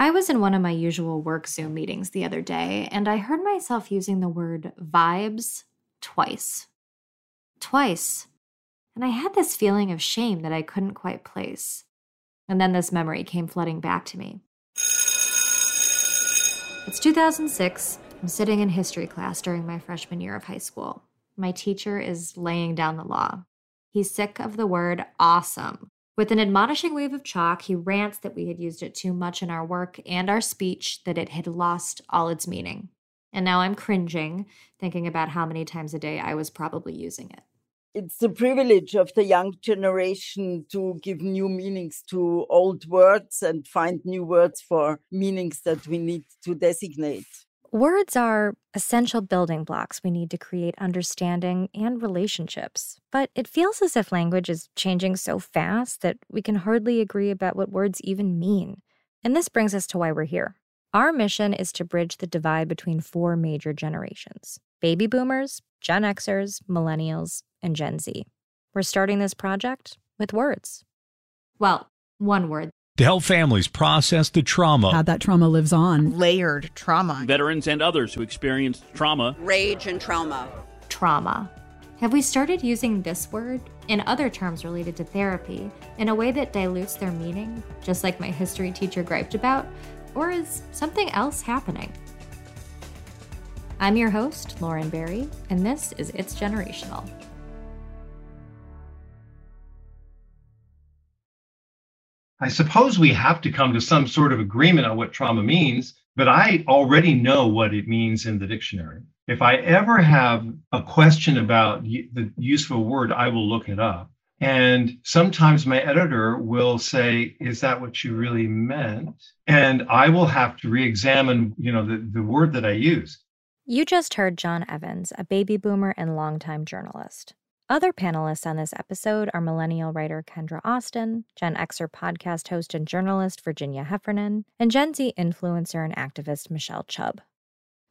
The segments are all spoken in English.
I was in one of my usual work Zoom meetings the other day, and I heard myself using the word vibes twice. Twice. And I had this feeling of shame that I couldn't quite place. And then this memory came flooding back to me. It's 2006. I'm sitting in history class during my freshman year of high school. My teacher is laying down the law. He's sick of the word awesome. With an admonishing wave of chalk, he rants that we had used it too much in our work and our speech, that it had lost all its meaning. And now I'm cringing, thinking about how many times a day I was probably using it. It's the privilege of the young generation to give new meanings to old words and find new words for meanings that we need to designate. Words are essential building blocks we need to create understanding and relationships. But it feels as if language is changing so fast that we can hardly agree about what words even mean. And this brings us to why we're here. Our mission is to bridge the divide between four major generations baby boomers, Gen Xers, millennials, and Gen Z. We're starting this project with words. Well, one word to help families process the trauma. How that trauma lives on. Layered trauma. Veterans and others who experienced trauma. Rage and trauma. Trauma. Have we started using this word and other terms related to therapy in a way that dilutes their meaning, just like my history teacher griped about? Or is something else happening? I'm your host, Lauren Berry, and this is It's Generational. I suppose we have to come to some sort of agreement on what trauma means, but I already know what it means in the dictionary. If I ever have a question about the use of a word, I will look it up. And sometimes my editor will say, Is that what you really meant? And I will have to re examine, you know, the, the word that I use. You just heard John Evans, a baby boomer and longtime journalist. Other panelists on this episode are millennial writer Kendra Austin, Gen Xer podcast host and journalist Virginia Heffernan, and Gen Z influencer and activist Michelle Chubb.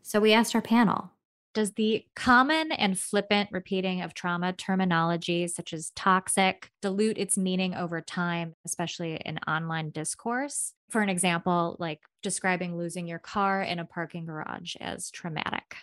So we asked our panel Does the common and flippant repeating of trauma terminology, such as toxic, dilute its meaning over time, especially in online discourse? For an example, like describing losing your car in a parking garage as traumatic.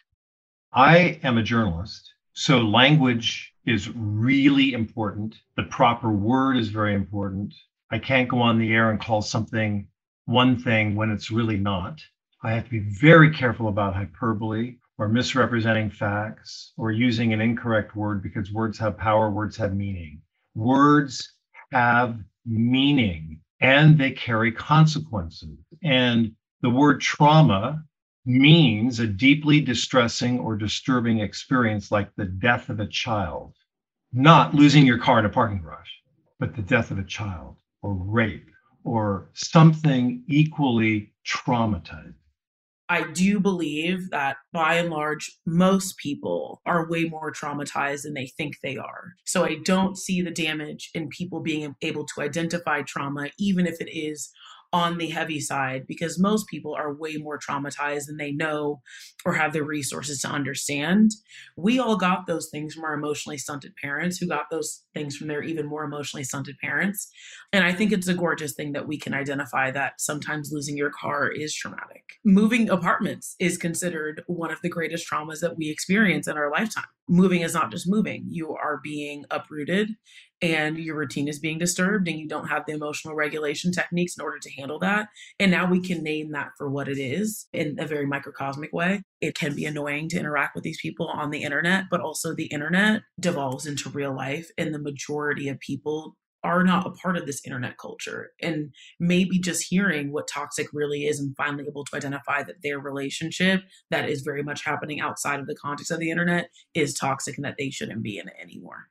I am a journalist so language is really important. The proper word is very important. I can't go on the air and call something one thing when it's really not. I have to be very careful about hyperbole or misrepresenting facts or using an incorrect word because words have power, words have meaning. Words have meaning and they carry consequences. And the word trauma means a deeply distressing or disturbing experience like the death of a child, not losing your car in a parking garage, but the death of a child or rape or something equally traumatizing. I do believe that by and large, most people are way more traumatized than they think they are. So I don't see the damage in people being able to identify trauma, even if it is on the heavy side because most people are way more traumatized than they know or have the resources to understand. We all got those things from our emotionally stunted parents who got those things from their even more emotionally stunted parents. And I think it's a gorgeous thing that we can identify that sometimes losing your car is traumatic. Moving apartments is considered one of the greatest traumas that we experience in our lifetime. Moving is not just moving, you are being uprooted and your routine is being disturbed and you don't have the emotional regulation techniques in order to handle that. And now we can name that for what it is in a very microcosmic way. It can be annoying to interact with these people on the internet, but also the internet devolves into real life and the majority of people are not a part of this internet culture and maybe just hearing what toxic really is and finally able to identify that their relationship that is very much happening outside of the context of the internet is toxic and that they shouldn't be in it anymore.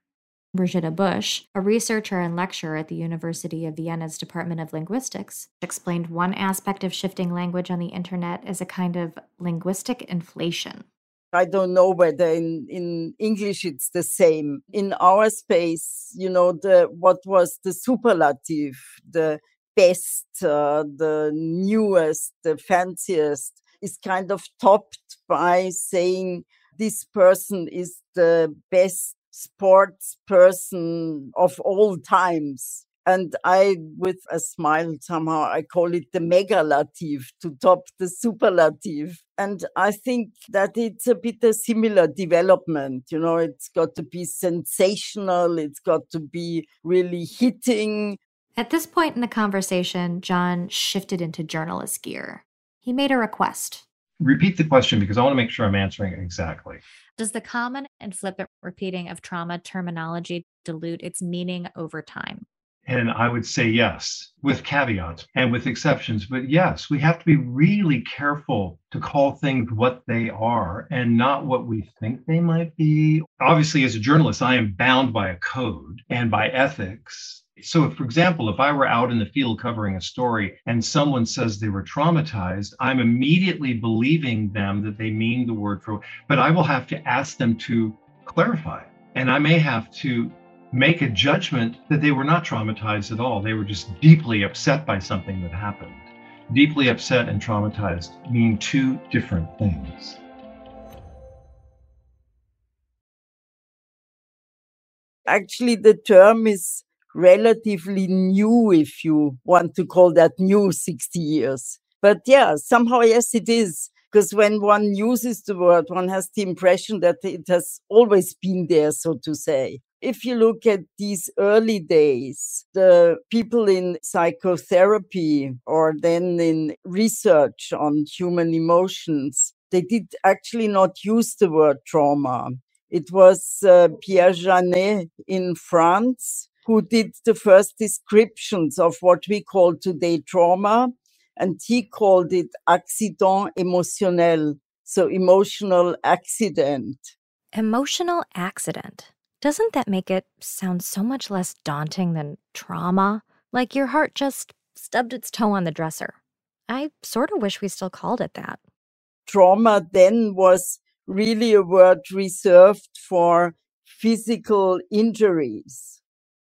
Brigitta Busch, a researcher and lecturer at the University of Vienna's Department of Linguistics, explained one aspect of shifting language on the internet as a kind of linguistic inflation. I don't know whether in, in English it's the same. In our space, you know, the what was the superlative, the best, uh, the newest, the fanciest, is kind of topped by saying this person is the best sports person of all times. And I, with a smile, somehow I call it the megalative to top the superlative. And I think that it's a bit a similar development. You know, it's got to be sensational, it's got to be really hitting. At this point in the conversation, John shifted into journalist gear. He made a request. Repeat the question because I want to make sure I'm answering it exactly. Does the common and flippant repeating of trauma terminology dilute its meaning over time? And I would say yes, with caveats and with exceptions. But yes, we have to be really careful to call things what they are and not what we think they might be. Obviously, as a journalist, I am bound by a code and by ethics. So, for example, if I were out in the field covering a story and someone says they were traumatized, I'm immediately believing them that they mean the word for, but I will have to ask them to clarify. And I may have to make a judgment that they were not traumatized at all. They were just deeply upset by something that happened. Deeply upset and traumatized mean two different things. Actually, the term is relatively new, if you want to call that new 60 years. But yeah, somehow, yes, it is. Because when one uses the word, one has the impression that it has always been there, so to say if you look at these early days, the people in psychotherapy or then in research on human emotions, they did actually not use the word trauma. It was uh, Pierre Janet in France who did the first descriptions of what we call today trauma. And he called it accident émotionnel, so emotional accident. Emotional accident. Doesn't that make it sound so much less daunting than trauma? Like your heart just stubbed its toe on the dresser. I sort of wish we still called it that. Trauma then was really a word reserved for physical injuries.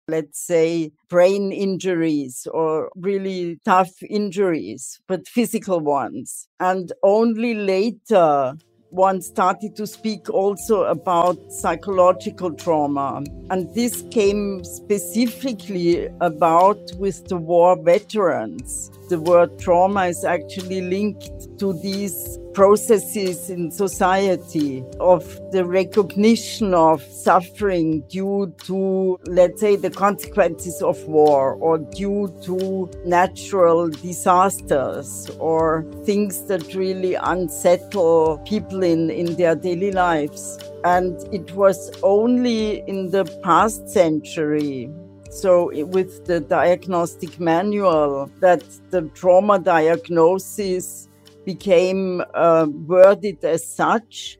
Let's say brain injuries or really tough injuries, but physical ones. And only later one started to speak also about psychological trauma. And this came specifically about with the war veterans. The word trauma is actually linked to these processes in society of the recognition of suffering due to, let's say, the consequences of war or due to natural disasters or things that really unsettle people in, in their daily lives. And it was only in the past century so, with the diagnostic manual, that the trauma diagnosis became uh, worded as such.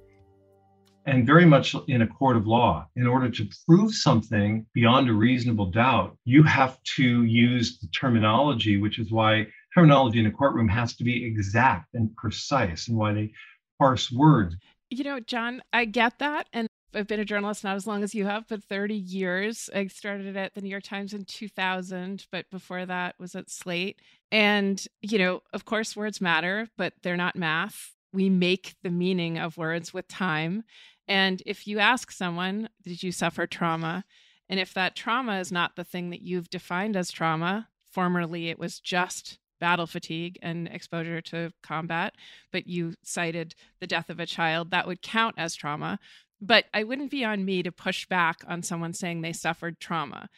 And very much in a court of law, in order to prove something beyond a reasonable doubt, you have to use the terminology, which is why terminology in a courtroom has to be exact and precise and why they parse words. You know, John, I get that. And I've been a journalist not as long as you have, but 30 years. I started at the New York Times in 2000, but before that was at Slate. And, you know, of course, words matter, but they're not math. We make the meaning of words with time. And if you ask someone, did you suffer trauma? And if that trauma is not the thing that you've defined as trauma, formerly it was just battle fatigue and exposure to combat, but you cited the death of a child, that would count as trauma but I wouldn't be on me to push back on someone saying they suffered trauma.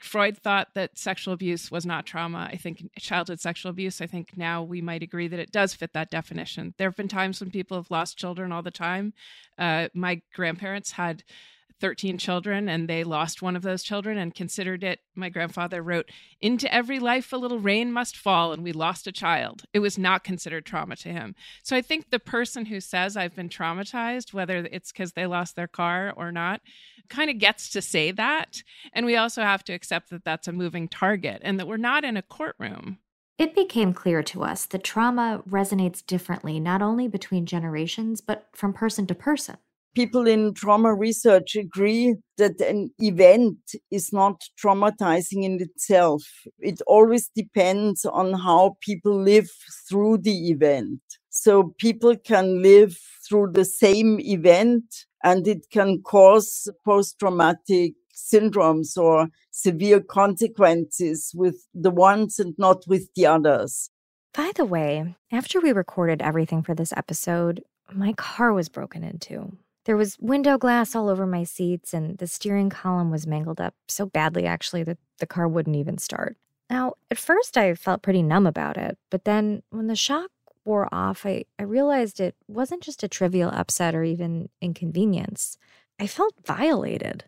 Freud thought that sexual abuse was not trauma. I think childhood sexual abuse, I think now we might agree that it does fit that definition. There have been times when people have lost children all the time. Uh, my grandparents had 13 children and they lost one of those children and considered it my grandfather wrote into every life a little rain must fall and we lost a child. It was not considered trauma to him. So i think the person who says i've been traumatized whether it's because they lost their car or not kind of gets to say that. And we also have to accept that that's a moving target and that we're not in a courtroom. It became clear to us that trauma resonates differently not only between generations but from person to person people in trauma research agree that an event is not traumatizing in itself. It always depends on how people live through the event. So people can live through the same event and it can cause post traumatic syndromes or severe consequences with the ones and not with the others. By the way, after we recorded everything for this episode, my car was broken into. There was window glass all over my seats, and the steering column was mangled up so badly, actually, that the car wouldn't even start. Now, at first, I felt pretty numb about it, but then when the shock wore off, I, I realized it wasn't just a trivial upset or even inconvenience. I felt violated.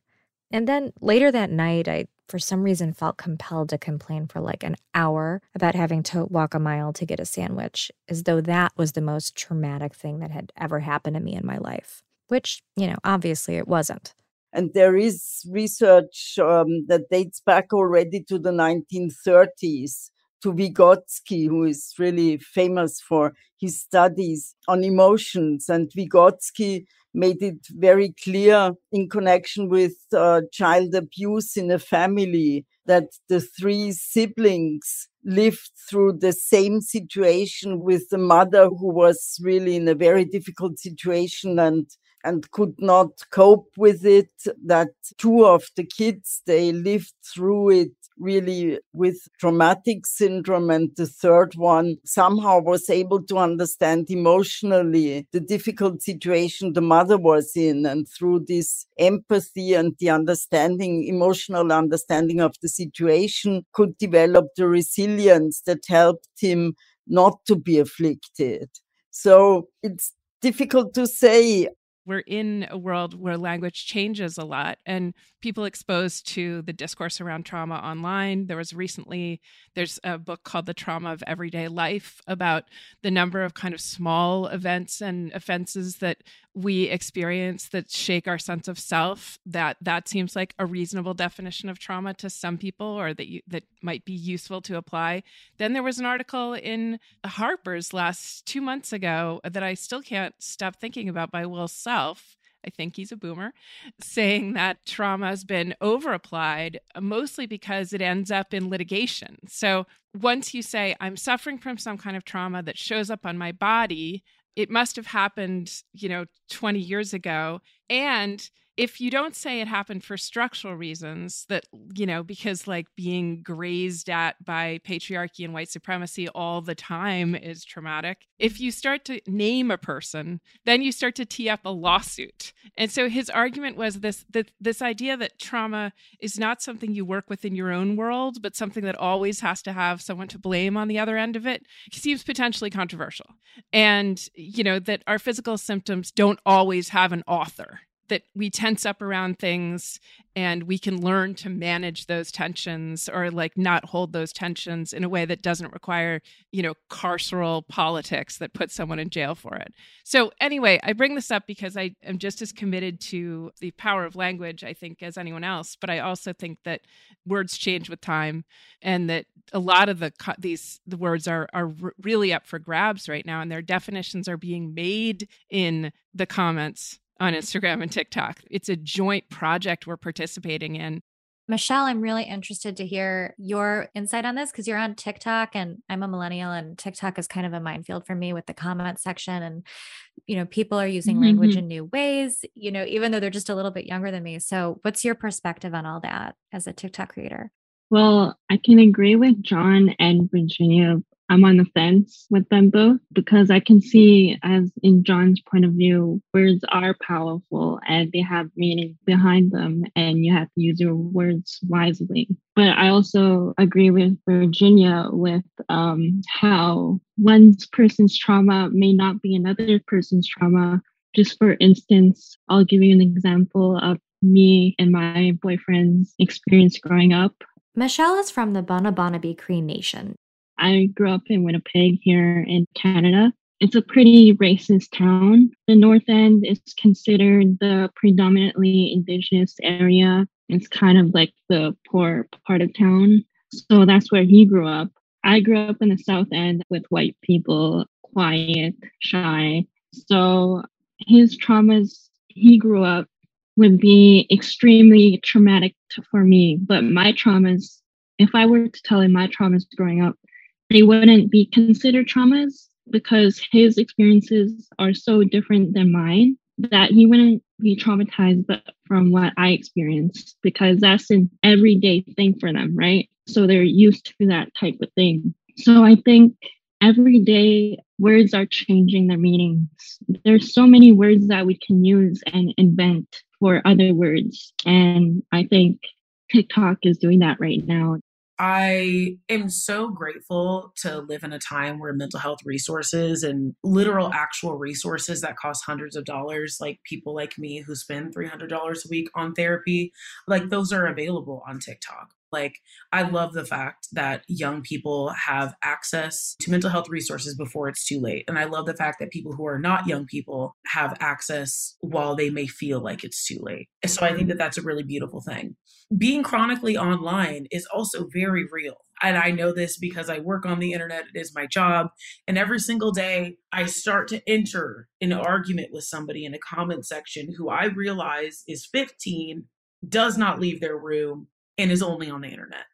And then later that night, I, for some reason, felt compelled to complain for like an hour about having to walk a mile to get a sandwich, as though that was the most traumatic thing that had ever happened to me in my life, which, you know, obviously it wasn't. And there is research um, that dates back already to the 1930s to Vygotsky, who is really famous for his studies on emotions. And Vygotsky made it very clear in connection with uh, child abuse in a family that the three siblings lived through the same situation with the mother who was really in a very difficult situation and and could not cope with it that two of the kids they lived through it really with traumatic syndrome and the third one somehow was able to understand emotionally the difficult situation the mother was in and through this empathy and the understanding emotional understanding of the situation could develop the resilience that helped him not to be afflicted. So it's difficult to say we're in a world where language changes a lot and people exposed to the discourse around trauma online. There was recently there's a book called the trauma of everyday life about the number of kind of small events and offenses that we experience that shake our sense of self that that seems like a reasonable definition of trauma to some people or that you, that might be useful to apply then there was an article in harper's last 2 months ago that I still can't stop thinking about by Will Self I think he's a boomer, saying that trauma has been over applied mostly because it ends up in litigation. So once you say, I'm suffering from some kind of trauma that shows up on my body, it must have happened, you know, 20 years ago. And if you don't say it happened for structural reasons that you know because like being grazed at by patriarchy and white supremacy all the time is traumatic if you start to name a person then you start to tee up a lawsuit. And so his argument was this that this idea that trauma is not something you work with in your own world but something that always has to have someone to blame on the other end of it seems potentially controversial. And you know that our physical symptoms don't always have an author that we tense up around things and we can learn to manage those tensions or like not hold those tensions in a way that doesn't require you know carceral politics that puts someone in jail for it. So anyway i bring this up because i am just as committed to the power of language i think as anyone else but i also think that words change with time and that a lot of the these the words are are really up for grabs right now and their definitions are being made in the comments on Instagram and TikTok. It's a joint project we're participating in. Michelle, I'm really interested to hear your insight on this because you're on TikTok and I'm a millennial and TikTok is kind of a minefield for me with the comment section and you know people are using mm-hmm. language in new ways, you know, even though they're just a little bit younger than me. So, what's your perspective on all that as a TikTok creator? Well, I can agree with John and Virginia I'm on the fence with them both because I can see, as in John's point of view, words are powerful and they have meaning behind them, and you have to use your words wisely. But I also agree with Virginia with um, how one person's trauma may not be another person's trauma. Just for instance, I'll give you an example of me and my boyfriend's experience growing up. Michelle is from the Bunibonibee Cree Nation, I grew up in Winnipeg here in Canada. It's a pretty racist town. The North End is considered the predominantly Indigenous area. It's kind of like the poor part of town. So that's where he grew up. I grew up in the South End with white people, quiet, shy. So his traumas, he grew up would be extremely traumatic for me. But my traumas, if I were to tell him my traumas growing up, they wouldn't be considered traumas because his experiences are so different than mine that he wouldn't be traumatized, but from what I experienced, because that's an everyday thing for them, right? So they're used to that type of thing. So I think every day words are changing their meanings. There's so many words that we can use and invent for other words. And I think TikTok is doing that right now. I am so grateful to live in a time where mental health resources and literal actual resources that cost hundreds of dollars, like people like me who spend $300 a week on therapy, like those are available on TikTok. Like, I love the fact that young people have access to mental health resources before it's too late. And I love the fact that people who are not young people have access while they may feel like it's too late. So I think that that's a really beautiful thing. Being chronically online is also very real. And I know this because I work on the internet, it is my job. And every single day, I start to enter an argument with somebody in a comment section who I realize is 15, does not leave their room, and is only on the internet.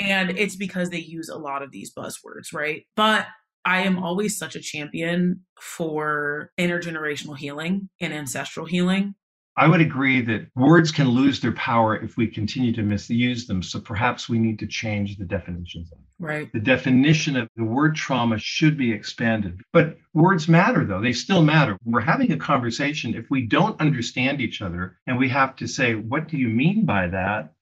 And it's because they use a lot of these buzzwords, right? But I am always such a champion for intergenerational healing and ancestral healing. I would agree that words can lose their power if we continue to misuse them. So perhaps we need to change the definitions. Right. The definition of the word trauma should be expanded. But words matter, though. They still matter. We're having a conversation. If we don't understand each other and we have to say, what do you mean by that?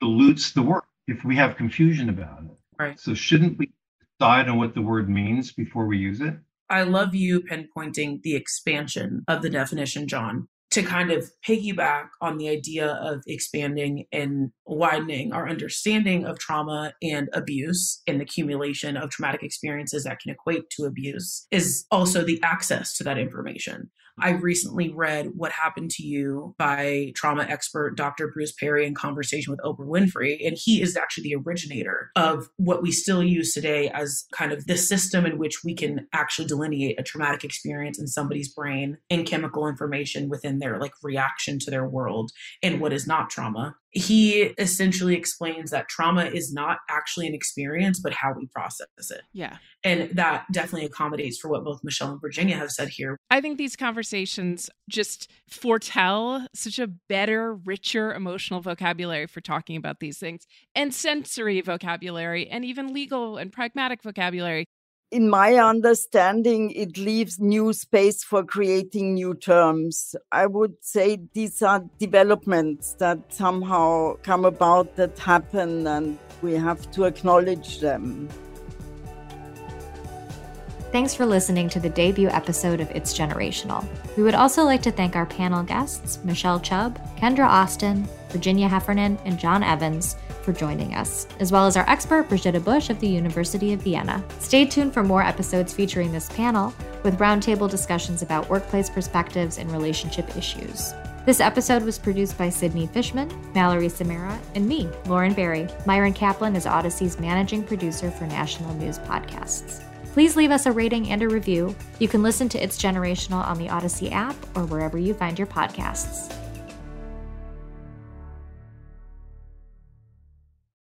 Dilutes the word if we have confusion about it. Right. So shouldn't we decide on what the word means before we use it? I love you pinpointing the expansion of the definition, John, to kind of piggyback on the idea of expanding and widening our understanding of trauma and abuse and the accumulation of traumatic experiences that can equate to abuse is also the access to that information. I recently read What Happened to You by trauma expert Dr. Bruce Perry in conversation with Oprah Winfrey. And he is actually the originator of what we still use today as kind of the system in which we can actually delineate a traumatic experience in somebody's brain and chemical information within their like reaction to their world and what is not trauma he essentially explains that trauma is not actually an experience, but how we process it. Yeah. And that definitely accommodates for what both Michelle and Virginia have said here. I think these conversations just foretell such a better, richer emotional vocabulary for talking about these things and sensory vocabulary and even legal and pragmatic vocabulary in my understanding, it leaves new space for creating new terms. I would say these are developments that somehow come about that happen, and we have to acknowledge them. Thanks for listening to the debut episode of It's Generational. We would also like to thank our panel guests, Michelle Chubb, Kendra Austin, Virginia Heffernan, and John Evans for joining us, as well as our expert, Brigitta Busch of the University of Vienna. Stay tuned for more episodes featuring this panel, with roundtable discussions about workplace perspectives and relationship issues. This episode was produced by Sydney Fishman, Mallory Samara, and me, Lauren Barry. Myron Kaplan is Odyssey's managing producer for National News Podcasts. Please leave us a rating and a review. You can listen to It's Generational on the Odyssey app or wherever you find your podcasts.